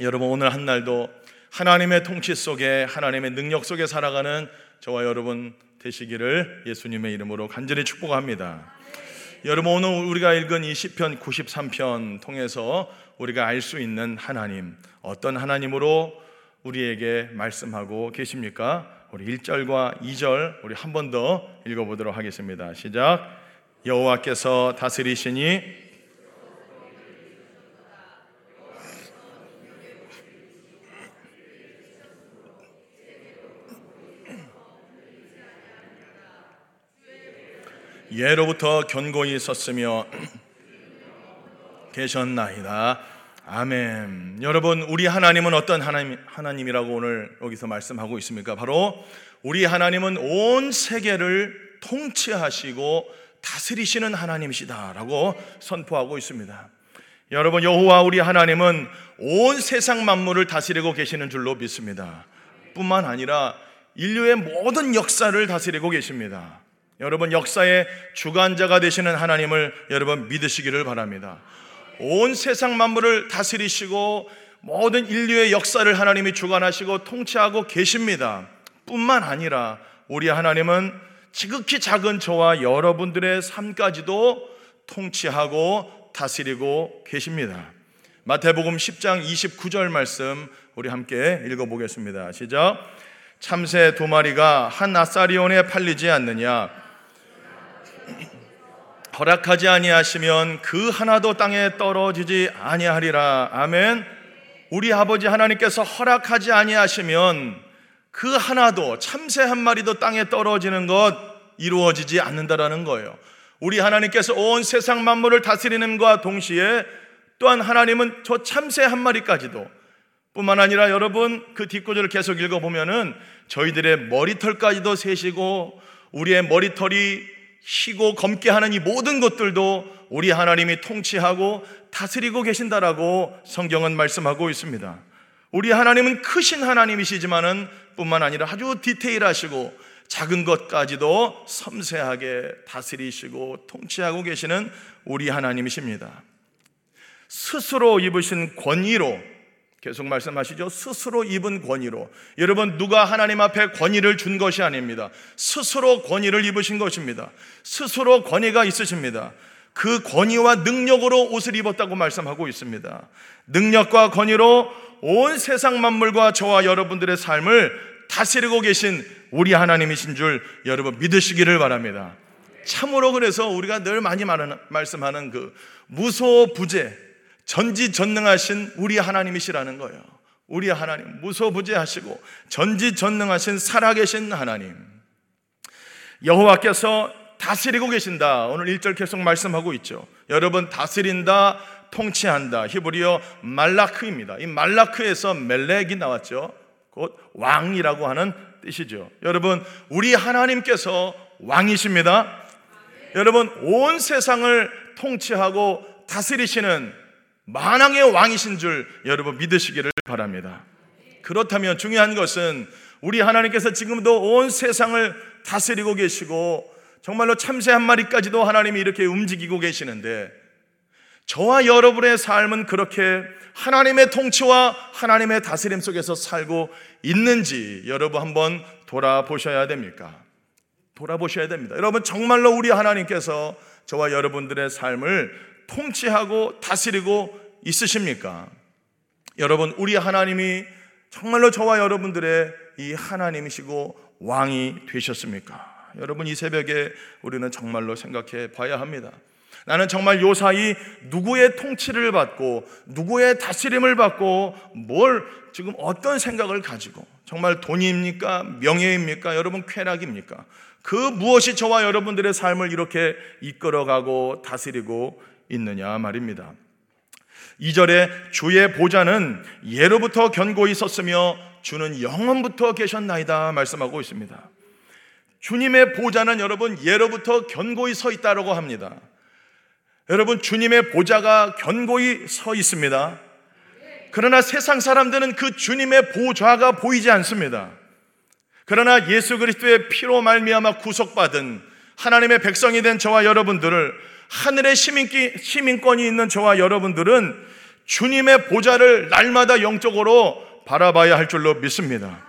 여러분 오늘 한 날도 하나님의 통치 속에 하나님의 능력 속에 살아가는 저와 여러분 되시기를 예수님의 이름으로 간절히 축복합니다. 여러분 오늘 우리가 읽은 이 시편 93편 통해서 우리가 알 수 있는 하나님 어떤 하나님으로 우리에게 말씀하고 계십니까? 우리 1절과 2절 우리 한 번 더 읽어 보도록 하겠습니다. 시작. 여호와께서 다스리시니 예로부터 견고히 섰으며 계셨나이다. 아멘. 여러분, 우리 하나님은 어떤 하나님, 하나님이라고 오늘 여기서 말씀하고 있습니까? 바로 우리 하나님은 온 세계를 통치하시고 다스리시는 하나님이시다라고 선포하고 있습니다. 여러분, 여호와 우리 하나님은 온 세상 만물을 다스리고 계시는 줄로 믿습니다. 뿐만 아니라 인류의 모든 역사를 다스리고 계십니다. 여러분 역사의 주관자가 되시는 하나님을 여러분 믿으시기를 바랍니다. 온 세상 만물을 다스리시고 모든 인류의 역사를 하나님이 주관하시고 통치하고 계십니다. 뿐만 아니라 우리 하나님은 지극히 작은 저와 여러분들의 삶까지도 통치하고 다스리고 계십니다. 마태복음 10장 29절 말씀 우리 함께 읽어보겠습니다. 시작. 참새 두 마리가 한 아사리온에 팔리지 않느냐? 허락하지 아니하시면 그 하나도 땅에 떨어지지 아니하리라. 아멘. 우리 아버지 하나님께서 허락하지 아니하시면 그 하나도 참새 한 마리도 땅에 떨어지는 것 이루어지지 않는다라는 거예요. 우리 하나님께서 온 세상 만물을 다스리는과 동시에 또한 하나님은 저 참새 한 마리까지도 뿐만 아니라 여러분 그 뒷구절을 계속 읽어보면은 저희들의 머리털까지도 세시고 우리의 머리털이 희고 검게 하는 이 모든 것들도 우리 하나님이 통치하고 다스리고 계신다라고 성경은 말씀하고 있습니다. 우리 하나님은 크신 하나님이시지만은 뿐만 아니라 아주 디테일하시고 작은 것까지도 섬세하게 다스리시고 통치하고 계시는 우리 하나님이십니다. 스스로 입으신 권위로 계속 말씀하시죠. 스스로 입은 권위로. 여러분, 누가 하나님 앞에 권위를 준 것이 아닙니다. 스스로 권위를 입으신 것입니다. 스스로 권위가 있으십니다. 그 권위와 능력으로 옷을 입었다고 말씀하고 있습니다. 능력과 권위로 온 세상 만물과 저와 여러분들의 삶을 다스리고 계신 우리 하나님이신 줄 여러분 믿으시기를 바랍니다. 참으로 그래서 우리가 늘 많이 말씀하는 그 무소부재, 전지전능하신 우리 하나님이시라는 거예요. 우리 하나님 무소부재하시고 전지전능하신 살아계신 하나님. 여호와께서 다스리고 계신다. 오늘 1절 계속 말씀하고 있죠. 여러분 다스린다, 통치한다. 히브리어 말라크입니다. 이 말라크에서 멜렉이 나왔죠. 곧 왕이라고 하는 뜻이죠. 여러분 우리 하나님께서 왕이십니다. 여러분 온 세상을 통치하고 다스리시는 만왕의 왕이신 줄 여러분 믿으시기를 바랍니다. 그렇다면 중요한 것은 우리 하나님께서 지금도 온 세상을 다스리고 계시고 정말로 참새 한 마리까지도 하나님이 이렇게 움직이고 계시는데 저와 여러분의 삶은 그렇게 하나님의 통치와 하나님의 다스림 속에서 살고 있는지 여러분 한번 돌아보셔야 됩니까? 돌아보셔야 됩니다. 여러분 정말로 우리 하나님께서 저와 여러분들의 삶을 통치하고 다스리고 있으십니까? 여러분, 우리 하나님이 정말로 저와 여러분들의 이 하나님이시고 왕이 되셨습니까? 여러분, 이 새벽에 우리는 정말로 생각해 봐야 합니다. 나는 정말 요 사이 누구의 통치를 받고 누구의 다스림을 받고 뭘 지금 어떤 생각을 가지고 정말 돈입니까? 명예입니까? 여러분 쾌락입니까? 그 무엇이 저와 여러분들의 삶을 이렇게 이끌어가고 다스리고 있느냐 말입니다. 2절에 주의 보좌는 예로부터 견고히 섰으며 주는 영원부터 계셨나이다 말씀하고 있습니다. 주님의 보좌는 여러분 예로부터 견고히 서 있다라고 합니다. 여러분 주님의 보좌가 견고히 서 있습니다. 그러나 세상 사람들은 그 주님의 보좌가 보이지 않습니다. 그러나 예수 그리스도의 피로 말미암아 구속받은 하나님의 백성이 된 저와 여러분들을 하늘의 시민권이 있는 저와 여러분들은 주님의 보좌를 날마다 영적으로 바라봐야 할 줄로 믿습니다.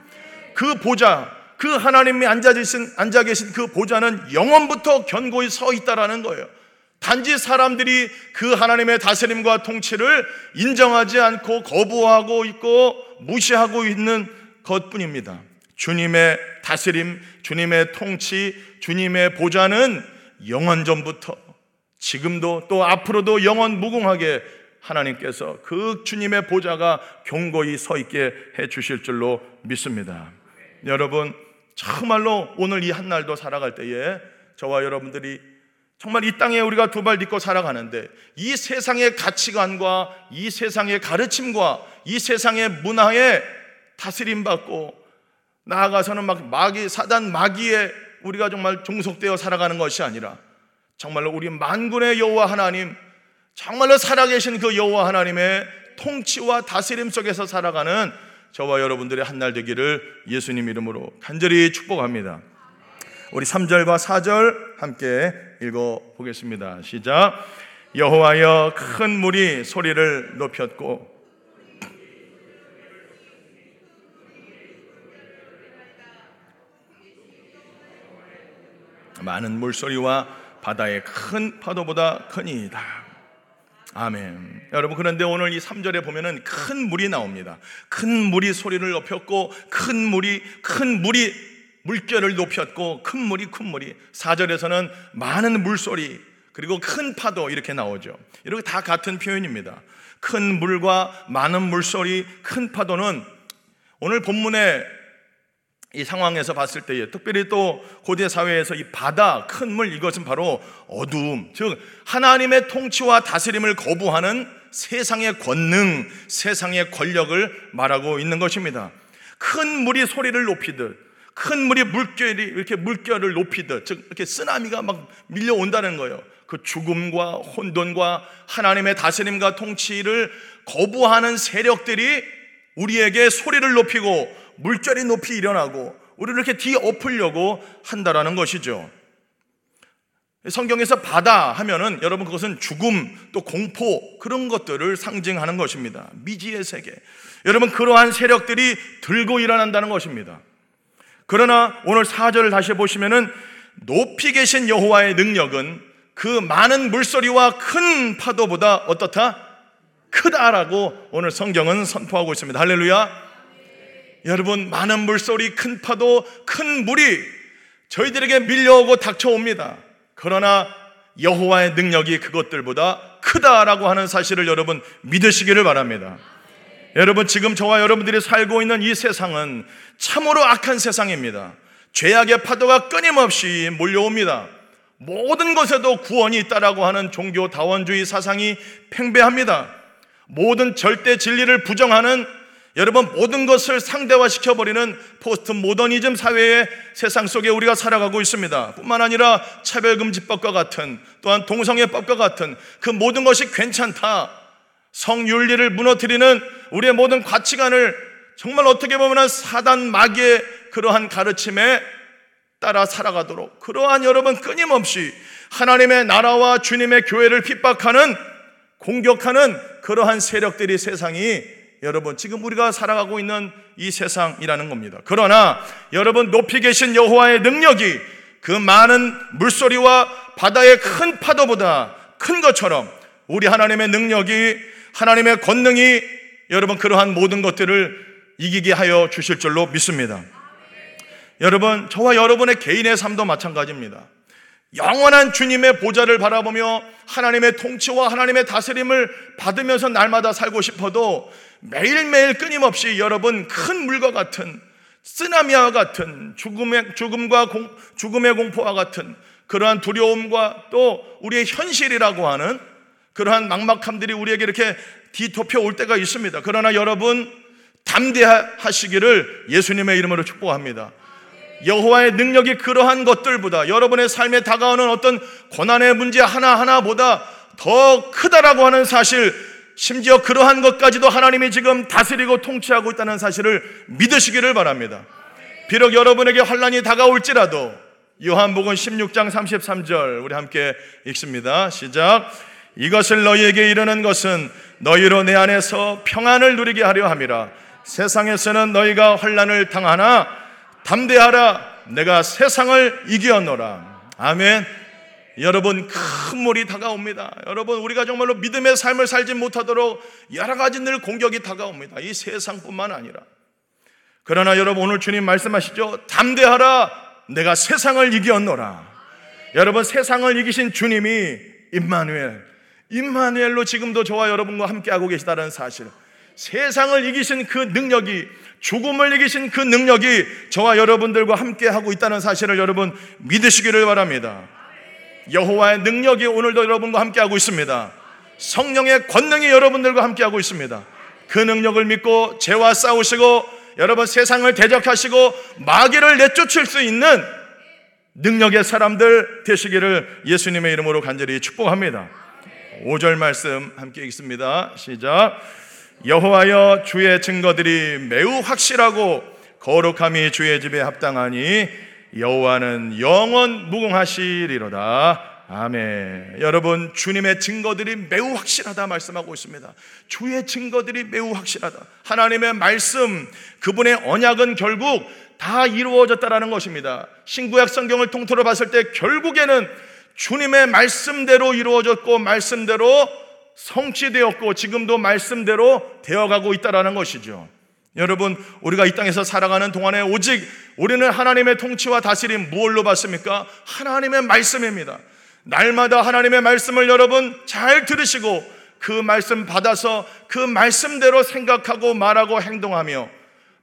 그 보좌, 그 하나님이 앉아 계신, 앉아 계신 그 보좌는 영원부터 견고히 서 있다라는 거예요. 단지 사람들이 그 하나님의 다스림과 통치를 인정하지 않고 거부하고 있고 무시하고 있는 것 뿐입니다. 주님의 다스림, 주님의 통치, 주님의 보좌는 영원 전부터 지금도 또 앞으로도 영원 무궁하게 하나님께서 그 주님의 보좌가 경고히 서 있게 해 주실 줄로 믿습니다. 여러분, 정말로 오늘 이 한 날도 살아갈 때에 저와 여러분들이 정말 이 땅에 우리가 두 발 딛고 살아가는데 이 세상의 가치관과 이 세상의 가르침과 이 세상의 문화에 다스림 받고 나아가서는 막 마귀 사단 마귀에 우리가 정말 종속되어 살아가는 것이 아니라 정말로 우리 만군의 여호와 하나님 정말로 살아계신 그 여호와 하나님의 통치와 다스림 속에서 살아가는 저와 여러분들의 한 날 되기를 예수님 이름으로 간절히 축복합니다. 우리 3절과 4절 함께 읽어 보겠습니다. 시작. 여호와여 큰 물이 소리를 높였고 많은 물소리와 바다의 큰 파도보다 크니이다. 아멘. 여러분, 그런데 오늘 이 3절에 보면은 큰 물이 나옵니다. 큰 물이 소리를 높였고, 큰 물이, 큰 물이 물결을 높였고, 큰 물이, 큰 물이. 4절에서는 많은 물소리, 그리고 큰 파도 이렇게 나오죠. 이렇게 다 같은 표현입니다. 큰 물과 많은 물소리, 큰 파도는 오늘 본문에 이 상황에서 봤을 때에 특별히 또 고대 사회에서 이 바다, 큰 물 이것은 바로 어두움, 즉 하나님의 통치와 다스림을 거부하는 세상의 권능, 세상의 권력을 말하고 있는 것입니다. 큰 물이 소리를 높이듯 큰 물이 물결이 이렇게 물결을 높이듯 즉 이렇게 쓰나미가 막 밀려온다는 거예요. 그 죽음과 혼돈과 하나님의 다스림과 통치를 거부하는 세력들이 우리에게 소리를 높이고 물결이 높이 일어나고 우리를 이렇게 뒤엎으려고 한다라는 것이죠. 성경에서 바다 하면은 여러분 그것은 죽음 또 공포 그런 것들을 상징하는 것입니다. 미지의 세계. 여러분 그러한 세력들이 들고 일어난다는 것입니다. 그러나 오늘 4절을 다시 보시면은 높이 계신 여호와의 능력은 그 많은 물소리와 큰 파도보다 어떻다? 크다라고 오늘 성경은 선포하고 있습니다. 할렐루야. 여러분, 많은 물소리, 큰 파도, 큰 물이 저희들에게 밀려오고 닥쳐옵니다. 그러나 여호와의 능력이 그것들보다 크다라고 하는 사실을 여러분 믿으시기를 바랍니다. 여러분, 지금 저와 여러분들이 살고 있는 이 세상은 참으로 악한 세상입니다. 죄악의 파도가 끊임없이 몰려옵니다. 모든 것에도 구원이 있다라고 하는 종교 다원주의 사상이 팽배합니다. 모든 절대 진리를 부정하는 여러분 모든 것을 상대화시켜 버리는 포스트 모더니즘 사회의 세상 속에 우리가 살아가고 있습니다. 뿐만 아니라 차별금지법과 같은 또한 동성애법과 같은 그 모든 것이 괜찮다. 성윤리를 무너뜨리는 우리의 모든 가치관을 정말 어떻게 보면 사단 마귀의 그러한 가르침에 따라 살아가도록 그러한 여러분 끊임없이 하나님의 나라와 주님의 교회를 핍박하는 공격하는 그러한 세력들이 세상이 여러분 지금 우리가 살아가고 있는 이 세상이라는 겁니다. 그러나 여러분 높이 계신 여호와의 능력이 그 많은 물소리와 바다의 큰 파도보다 큰 것처럼 우리 하나님의 능력이 하나님의 권능이 여러분 그러한 모든 것들을 이기게 하여 주실 줄로 믿습니다. 여러분 저와 여러분의 개인의 삶도 마찬가지입니다. 영원한 주님의 보좌를 바라보며 하나님의 통치와 하나님의 다스림을 받으면서 날마다 살고 싶어도 매일매일 끊임없이 여러분 큰 물과 같은 쓰나미와 같은 죽음의, 죽음과 공, 죽음의 공포와 같은 그러한 두려움과 또 우리의 현실이라고 하는 그러한 막막함들이 우리에게 이렇게 뒤덮여 올 때가 있습니다. 그러나 여러분 담대하시기를 예수님의 이름으로 축복합니다. 여호와의 능력이 그러한 것들보다 여러분의 삶에 다가오는 어떤 고난의 문제 하나하나보다 더 크다라고 하는 사실 심지어 그러한 것까지도 하나님이 지금 다스리고 통치하고 있다는 사실을 믿으시기를 바랍니다. 비록 여러분에게 환란이 다가올지라도 요한복음 16장 33절 우리 함께 읽습니다. 시작. 이것을 너희에게 이르는 것은 너희로 내 안에서 평안을 누리게 하려 함이라 세상에서는 너희가 환란을 당하나 담대하라 내가 세상을 이기었노라. 아멘. 여러분 큰 물이 다가옵니다. 여러분 우리가 정말로 믿음의 삶을 살지 못하도록 여러 가지 늘 공격이 다가옵니다. 이 세상뿐만 아니라. 그러나 여러분 오늘 주님 말씀하시죠? 담대하라 내가 세상을 이기었노라. 여러분 세상을 이기신 주님이 임마누엘. 임마누엘로 지금도 저와 여러분과 함께하고 계시다는 사실. 세상을 이기신 그 능력이 죽음을 이기신 그 능력이 저와 여러분들과 함께 하고 있다는 사실을 여러분 믿으시기를 바랍니다. 여호와의 능력이 오늘도 여러분과 함께 하고 있습니다. 성령의 권능이 여러분들과 함께 하고 있습니다. 그 능력을 믿고 죄와 싸우시고 여러분 세상을 대적하시고 마귀를 내쫓을 수 있는 능력의 사람들 되시기를 예수님의 이름으로 간절히 축복합니다. 5절 말씀 함께 읽습니다. 시작. 여호와여 주의 증거들이 매우 확실하고 거룩함이 주의 집에 합당하니 여호와는 영원 무궁하시리로다. 아멘. 여러분, 주님의 증거들이 매우 확실하다 말씀하고 있습니다. 주의 증거들이 매우 확실하다. 하나님의 말씀, 그분의 언약은 결국 다 이루어졌다라는 것입니다. 신구약 성경을 통틀어 봤을 때 결국에는 주님의 말씀대로 이루어졌고 말씀대로 성취되었고 지금도 말씀대로 되어가고 있다라는 것이죠. 여러분, 우리가 이 땅에서 살아가는 동안에 오직 우리는 하나님의 통치와 다스림 무엇로 받습니까? 하나님의 말씀입니다. 날마다 하나님의 말씀을 여러분 잘 들으시고 그 말씀 받아서 그 말씀대로 생각하고 말하고 행동하며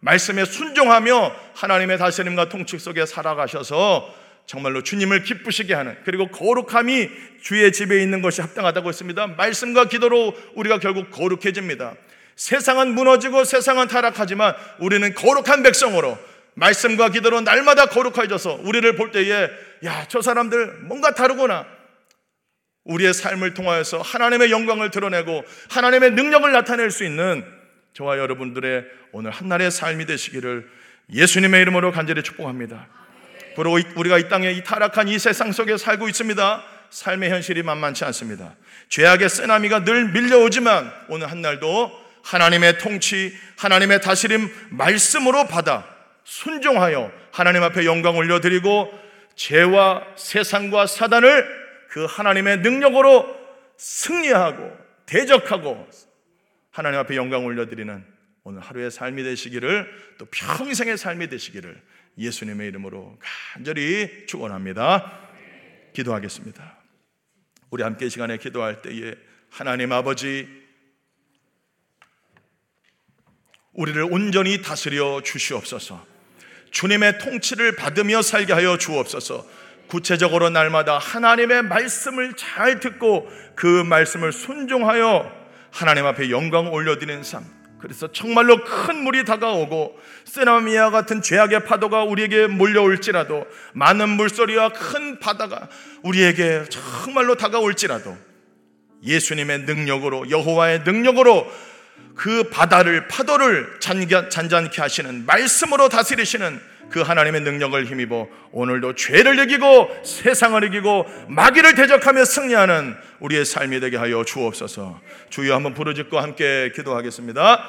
말씀에 순종하며 하나님의 다스림과 통치 속에 살아가셔서 정말로 주님을 기쁘시게 하는 그리고 거룩함이 주의 집에 있는 것이 합당하다고 했습니다. 말씀과 기도로 우리가 결국 거룩해집니다. 세상은 무너지고 세상은 타락하지만 우리는 거룩한 백성으로 말씀과 기도로 날마다 거룩해져서 우리를 볼 때에 야, 저 사람들 뭔가 다르구나. 우리의 삶을 통하여서 하나님의 영광을 드러내고 하나님의 능력을 나타낼 수 있는 저와 여러분들의 오늘 한날의 삶이 되시기를 예수님의 이름으로 간절히 축복합니다. 바로 우리가 이 땅에 이 타락한 이 세상 속에 살고 있습니다. 삶의 현실이 만만치 않습니다. 죄악의 쓰나미가 늘 밀려오지만 오늘 한날도 하나님의 통치, 하나님의 다스림 말씀으로 받아 순종하여 하나님 앞에 영광 올려드리고 죄와 세상과 사단을 그 하나님의 능력으로 승리하고 대적하고 하나님 앞에 영광 올려드리는 오늘 하루의 삶이 되시기를 또 평생의 삶이 되시기를 예수님의 이름으로 간절히 축원합니다. 기도하겠습니다. 우리 함께 시간에 기도할 때에 하나님 아버지 우리를 온전히 다스려 주시옵소서. 주님의 통치를 받으며 살게 하여 주옵소서. 구체적으로 날마다 하나님의 말씀을 잘 듣고 그 말씀을 순종하여 하나님 앞에 영광 올려드리는 삶. 그래서 정말로 큰 물이 다가오고 세나미아 같은 죄악의 파도가 우리에게 몰려올지라도 많은 물소리와 큰 바다가 우리에게 정말로 다가올지라도 예수님의 능력으로 여호와의 능력으로 그 바다를 파도를 잔잔케 하시는 말씀으로 다스리시는 그 하나님의 능력을 힘입어 오늘도 죄를 이기고 세상을 이기고 마귀를 대적하며 승리하는 우리의 삶이 되게 하여 주옵소서. 주여 한번 부르짖고 함께 기도하겠습니다.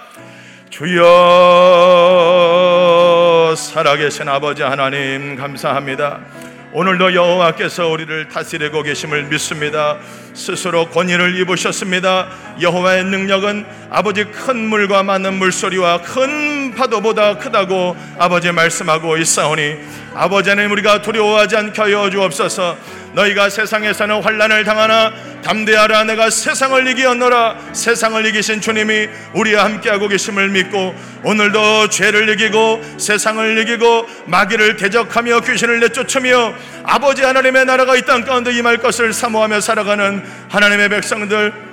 주여 살아계신 아버지 하나님 감사합니다. 오늘도 여호와께서 우리를 다스리고 계심을 믿습니다. 스스로 권위를 입으셨습니다. 여호와의 능력은 아버지 큰 물과 많은 물소리와 큰 파도보다 크다고 아버지 말씀하고 있사오니 아버지 하나님 우리가 두려워하지 않게 하여 주옵소서. 너희가 세상에서는 환란을 당하나 담대하라 내가 세상을 이기었노라 세상을 이기신 주님이 우리와 함께하고 계심을 믿고 오늘도 죄를 이기고 세상을 이기고 마귀를 대적하며 귀신을 내쫓으며 아버지 하나님의 나라가 이 땅 가운데 임할 것을 사모하며 살아가는 하나님의 백성들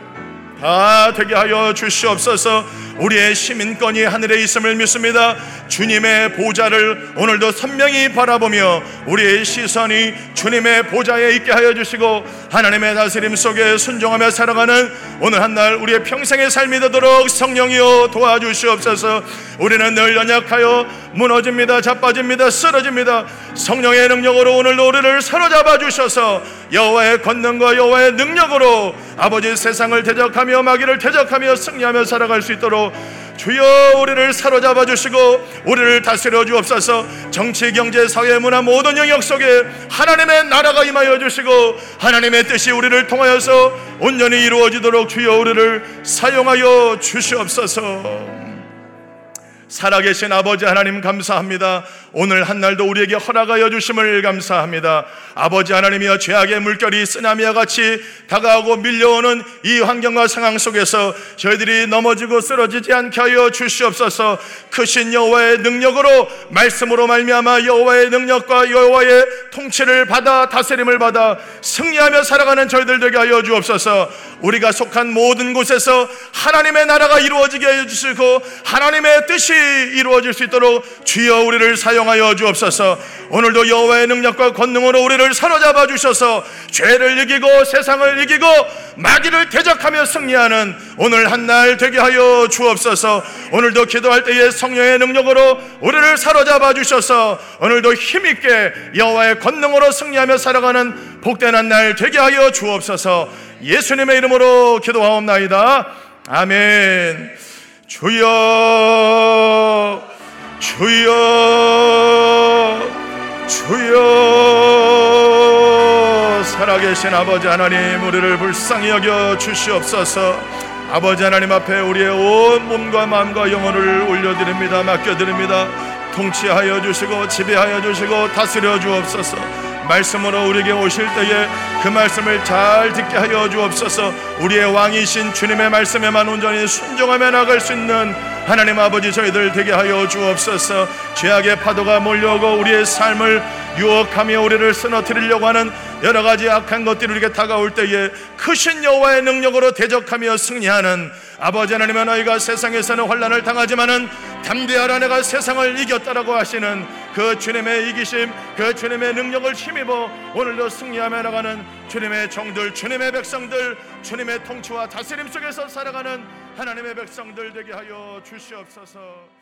다 되게 하여 주시옵소서 우리의 시민권이 하늘에 있음을 믿습니다. 주님의 보좌를 오늘도 선명히 바라보며 우리의 시선이 주님의 보좌에 있게 하여 주시고 하나님의 다스림 속에 순종하며 살아가는 오늘 한날 우리의 평생의 삶이 되도록 성령이여 도와주시옵소서 우리는 늘 연약하여 무너집니다 자빠집니다 쓰러집니다. 성령의 능력으로 오늘도 우리를 사로잡아 주셔서 여호와의 권능과 여호와의 능력으로 아버지 세상을 대적하며 마귀를 대적하며 승리하며 살아갈 수 있도록 주여 우리를 사로잡아 주시고 우리를 다스려 주옵소서. 정치 경제 사회 문화 모든 영역 속에 하나님의 나라가 임하여 주시고 하나님의 뜻이 우리를 통하여서 온전히 이루어지도록 주여 우리를 사용하여 주시옵소서 살아계신 아버지 하나님 감사합니다. 오늘 한날도 우리에게 허락하여 주심을 감사합니다. 아버지 하나님이여 죄악의 물결이 쓰나미와 같이 다가오고 밀려오는 이 환경과 상황 속에서 저희들이 넘어지고 쓰러지지 않게 하여 주시옵소서. 크신 여호와의 능력으로 말씀으로 말미암아 여호와의 능력과 여호와의 통치를 받아 다스림을 받아 승리하며 살아가는 저희들 되게 하여 주옵소서. 우리가 속한 모든 곳에서 하나님의 나라가 이루어지게 해 주시고 하나님의 뜻이 이루어질 수 있도록 주여 우리를 사용하여 주옵소서. 오늘도 여호와의 능력과 권능으로 우리를 사로잡아 주셔서 죄를 이기고 세상을 이기고 마귀를 대적하며 승리하는 오늘 한 날 되게 하여 주옵소서. 오늘도 기도할 때에 성령의 능력으로 우리를 사로잡아 주셔서 오늘도 힘 있게 여호와의 권능으로 승리하며 살아가는 한날 되게 하여 주옵소서. 예수님의 이름으로 기도하옵나이다. 아멘. 주여, 주여, 주여, 살아계신 아버지 하나님, 우리를 불쌍히 여겨 주시옵소서. 아버지 하나님 앞에 우리의 온 몸과 마음과 영혼을 올려드립니다. 맡겨드립니다. 통치하여 주시고 지배하여 주시고 다스려 주옵소서. 말씀으로 우리에게 오실 때에 그 말씀을 잘 듣게 하여 주옵소서. 우리의 왕이신 주님의 말씀에만 온전히 순종하며 나갈 수 있는 하나님 아버지 저희들 되게 하여 주옵소서. 죄악의 파도가 몰려오고 우리의 삶을 유혹하며 우리를 쓰러뜨리려고 하는 여러 가지 악한 것들이 우리에게 다가올 때에 크신 여호와의 능력으로 대적하며 승리하는 아버지 하나님의 너희가 세상에서는 환란을 당하지만은 담대하라 내가 세상을 이겼다라고 하시는 그 주님의 이기심 그 주님의 능력을 힘입어 오늘도 승리하며 나가는 주님의 종들 주님의 백성들 주님의 통치와 다스림 속에서 살아가는 하나님의 백성들 되게 하여 주시옵소서